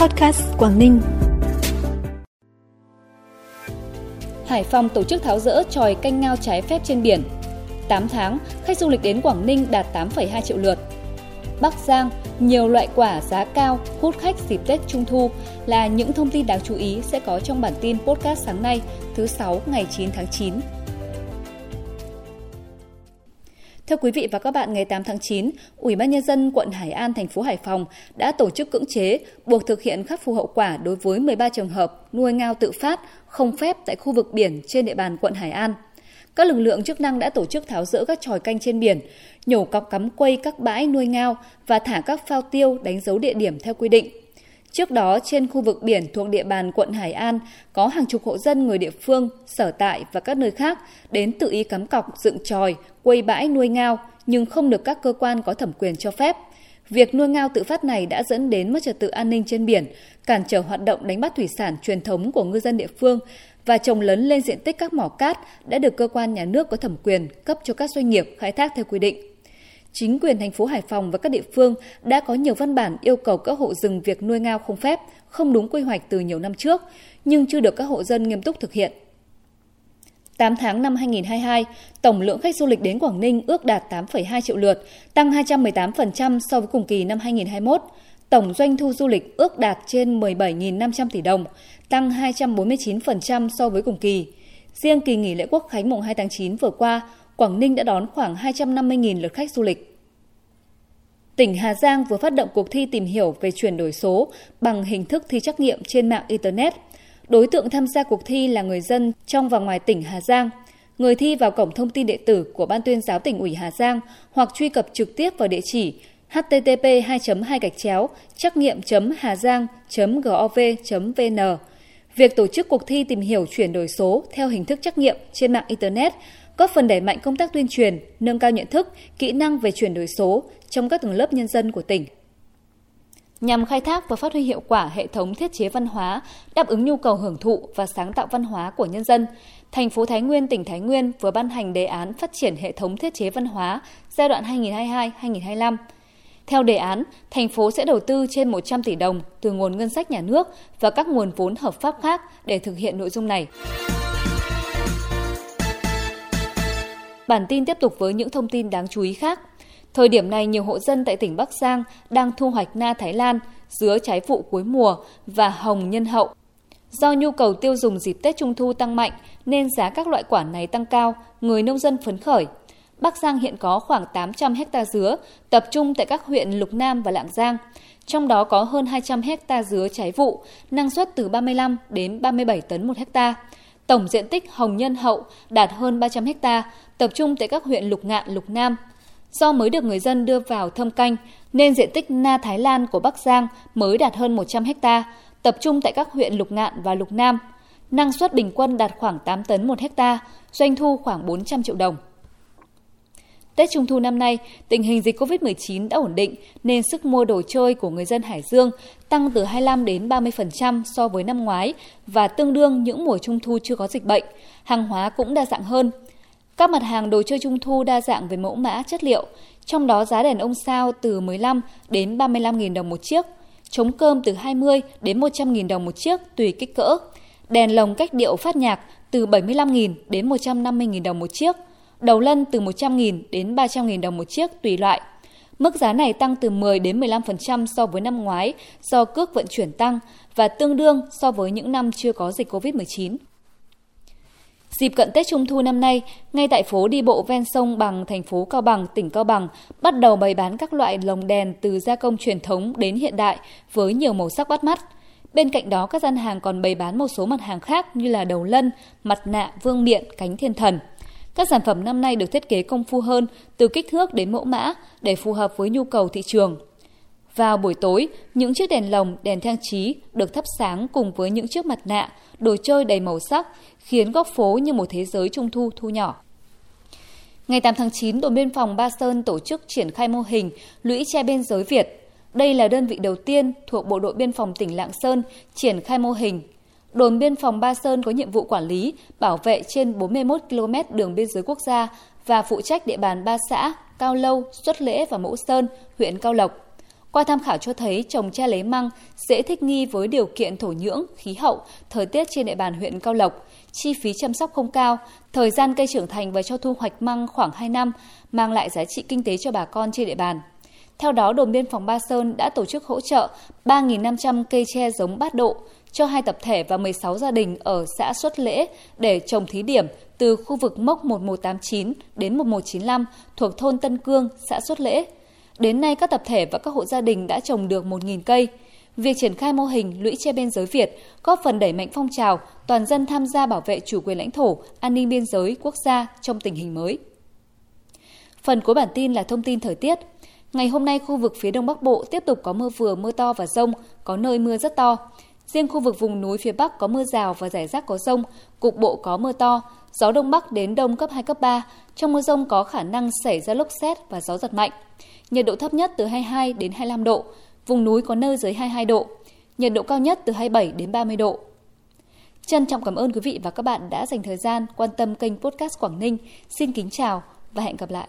Podcast Quảng Ninh. Hải Phòng tổ chức tháo rỡ tròi canh ngao trái phép trên biển. 8 tháng, khách du lịch đến Quảng Ninh đạt 8,2 triệu lượt. Bắc Giang, nhiều loại quả giá cao hút khách dịp Tết Trung Thu là những thông tin đáng chú ý sẽ có trong bản tin podcast sáng nay, thứ 6 ngày 9 tháng 9. Thưa quý vị và các bạn, ngày 8 tháng 9, Ủy ban nhân dân quận Hải An, thành phố Hải Phòng đã tổ chức cưỡng chế buộc thực hiện khắc phục hậu quả đối với 13 trường hợp nuôi ngao tự phát không phép tại khu vực biển trên địa bàn quận Hải An. Các lực lượng chức năng đã tổ chức tháo rỡ các tròi canh trên biển, nhổ cọc cắm quây các bãi nuôi ngao và thả các phao tiêu đánh dấu địa điểm theo quy định. Trước đó, trên khu vực biển thuộc địa bàn quận Hải An, có hàng chục hộ dân người địa phương, sở tại và các nơi khác đến tự ý cắm cọc, dựng tròi, quây bãi nuôi ngao, nhưng không được các cơ quan có thẩm quyền cho phép. Việc nuôi ngao tự phát này đã dẫn đến mất trật tự an ninh trên biển, cản trở hoạt động đánh bắt thủy sản truyền thống của ngư dân địa phương và trồng lấn lên diện tích các mỏ cát đã được cơ quan nhà nước có thẩm quyền cấp cho các doanh nghiệp khai thác theo quy định chính quyền thành phố Hải Phòng và các địa phương đã có nhiều văn bản yêu cầu các hộ dừng việc nuôi ngao không phép, không đúng quy hoạch từ nhiều năm trước, nhưng chưa được các hộ dân nghiêm túc thực hiện. 8 tháng năm 2022, tổng lượng khách du lịch đến Quảng Ninh ước đạt 8,2 triệu lượt, tăng 218% so với cùng kỳ năm 2021. Tổng doanh thu du lịch ước đạt trên 17.500 tỷ đồng, tăng 249% so với cùng kỳ. Riêng kỳ nghỉ lễ Quốc khánh mùng 2 tháng 9 vừa qua, Quảng Ninh đã đón khoảng 250.000 lượt khách du lịch. Tỉnh Hà Giang vừa phát động cuộc thi tìm hiểu về chuyển đổi số bằng hình thức thi trắc nghiệm trên mạng Internet. Đối tượng tham gia cuộc thi là người dân trong và ngoài tỉnh Hà Giang. Người thi vào cổng thông tin điện tử của Ban tuyên giáo tỉnh ủy Hà Giang hoặc truy cập trực tiếp vào địa chỉ http 2 2 gạch chéo trắc nghiệm hà giang gov vn Việc tổ chức cuộc thi tìm hiểu chuyển đổi số theo hình thức trắc nghiệm trên mạng Internet góp phần đẩy mạnh công tác tuyên truyền, nâng cao nhận thức, kỹ năng về chuyển đổi số trong các tầng lớp nhân dân của tỉnh. Nhằm khai thác và phát huy hiệu quả hệ thống thiết chế văn hóa, đáp ứng nhu cầu hưởng thụ và sáng tạo văn hóa của nhân dân, thành phố Thái Nguyên, tỉnh Thái Nguyên vừa ban hành đề án phát triển hệ thống thiết chế văn hóa giai đoạn 2022-2025. Theo đề án, thành phố sẽ đầu tư trên 100 tỷ đồng từ nguồn ngân sách nhà nước và các nguồn vốn hợp pháp khác để thực hiện nội dung này. Bản tin tiếp tục với những thông tin đáng chú ý khác. Thời điểm này, nhiều hộ dân tại tỉnh Bắc Giang đang thu hoạch na Thái Lan, dứa trái vụ cuối mùa và hồng nhân hậu. Do nhu cầu tiêu dùng dịp Tết Trung Thu tăng mạnh nên giá các loại quả này tăng cao, người nông dân phấn khởi. Bắc Giang hiện có khoảng 800 hecta dứa, tập trung tại các huyện Lục Nam và Lạng Giang. Trong đó có hơn 200 hecta dứa trái vụ, năng suất từ 35 đến 37 tấn một hecta. Tổng diện tích hồng nhân hậu đạt hơn 300 hecta, tập trung tại các huyện Lục Ngạn, Lục Nam. Do mới được người dân đưa vào thâm canh, nên diện tích na Thái Lan của Bắc Giang mới đạt hơn 100 hecta, tập trung tại các huyện Lục Ngạn và Lục Nam. Năng suất bình quân đạt khoảng 8 tấn một hecta, doanh thu khoảng 400 triệu đồng. Tết Trung thu năm nay, tình hình dịch COVID-19 đã ổn định nên sức mua đồ chơi của người dân Hải Dương tăng từ 25 đến 30% so với năm ngoái và tương đương những mùa Trung thu chưa có dịch bệnh. Hàng hóa cũng đa dạng hơn. Các mặt hàng đồ chơi Trung thu đa dạng về mẫu mã, chất liệu, trong đó giá đèn ông sao từ 15 đến 35.000 đồng một chiếc, chống cơm từ 20 đến 100.000 đồng một chiếc tùy kích cỡ, đèn lồng cách điệu phát nhạc từ 75.000 đến 150.000 đồng một chiếc – đầu lân từ 100.000 đến 300.000 đồng một chiếc tùy loại. Mức giá này tăng từ 10 đến 15% so với năm ngoái do cước vận chuyển tăng và tương đương so với những năm chưa có dịch COVID-19. Dịp cận Tết Trung thu năm nay, ngay tại phố đi bộ ven sông Bằng, thành phố Cao Bằng, tỉnh Cao Bằng, bắt đầu bày bán các loại lồng đèn từ gia công truyền thống đến hiện đại với nhiều màu sắc bắt mắt. Bên cạnh đó, các gian hàng còn bày bán một số mặt hàng khác như là đầu lân, mặt nạ, vương miện, cánh thiên thần – các sản phẩm năm nay được thiết kế công phu hơn từ kích thước đến mẫu mã để phù hợp với nhu cầu thị trường. Vào buổi tối, những chiếc đèn lồng, đèn trang trí được thắp sáng cùng với những chiếc mặt nạ, đồ chơi đầy màu sắc, khiến góc phố như một thế giới trung thu thu nhỏ. Ngày 8 tháng 9, đồn biên phòng Ba Sơn tổ chức triển khai mô hình lũy tre biên giới Việt. Đây là đơn vị đầu tiên thuộc Bộ đội Biên phòng tỉnh Lạng Sơn triển khai mô hình Đồn biên phòng Ba Sơn có nhiệm vụ quản lý, bảo vệ trên 41 km đường biên giới quốc gia và phụ trách địa bàn ba xã Cao Lâu, Xuất Lễ và Mẫu Sơn, huyện Cao Lộc. Qua tham khảo cho thấy trồng tre lấy măng dễ thích nghi với điều kiện thổ nhưỡng, khí hậu, thời tiết trên địa bàn huyện Cao Lộc, chi phí chăm sóc không cao, thời gian cây trưởng thành và cho thu hoạch măng khoảng 2 năm, mang lại giá trị kinh tế cho bà con trên địa bàn. Theo đó, đồn biên phòng Ba Sơn đã tổ chức hỗ trợ 3.500 cây tre giống bát độ cho hai tập thể và 16 gia đình ở xã Xuất Lễ để trồng thí điểm từ khu vực mốc 1189 đến 1195 thuộc thôn Tân Cương, xã Xuất Lễ. Đến nay, các tập thể và các hộ gia đình đã trồng được 1.000 cây. Việc triển khai mô hình lũy tre biên giới Việt góp phần đẩy mạnh phong trào toàn dân tham gia bảo vệ chủ quyền lãnh thổ, an ninh biên giới quốc gia trong tình hình mới. Phần cuối bản tin là thông tin thời tiết. Ngày hôm nay, khu vực phía Đông Bắc Bộ tiếp tục có mưa vừa, mưa to và rông, có nơi mưa rất to. Riêng khu vực vùng núi phía Bắc có mưa rào và rải rác có rông, cục bộ có mưa to, gió Đông Bắc đến Đông cấp 2, cấp 3. Trong mưa rông có khả năng xảy ra lốc xét và gió giật mạnh. Nhiệt độ thấp nhất từ 22 đến 25 độ, vùng núi có nơi dưới 22 độ. Nhiệt độ cao nhất từ 27 đến 30 độ. Trân trọng cảm ơn quý vị và các bạn đã dành thời gian quan tâm kênh Podcast Quảng Ninh. Xin kính chào và hẹn gặp lại.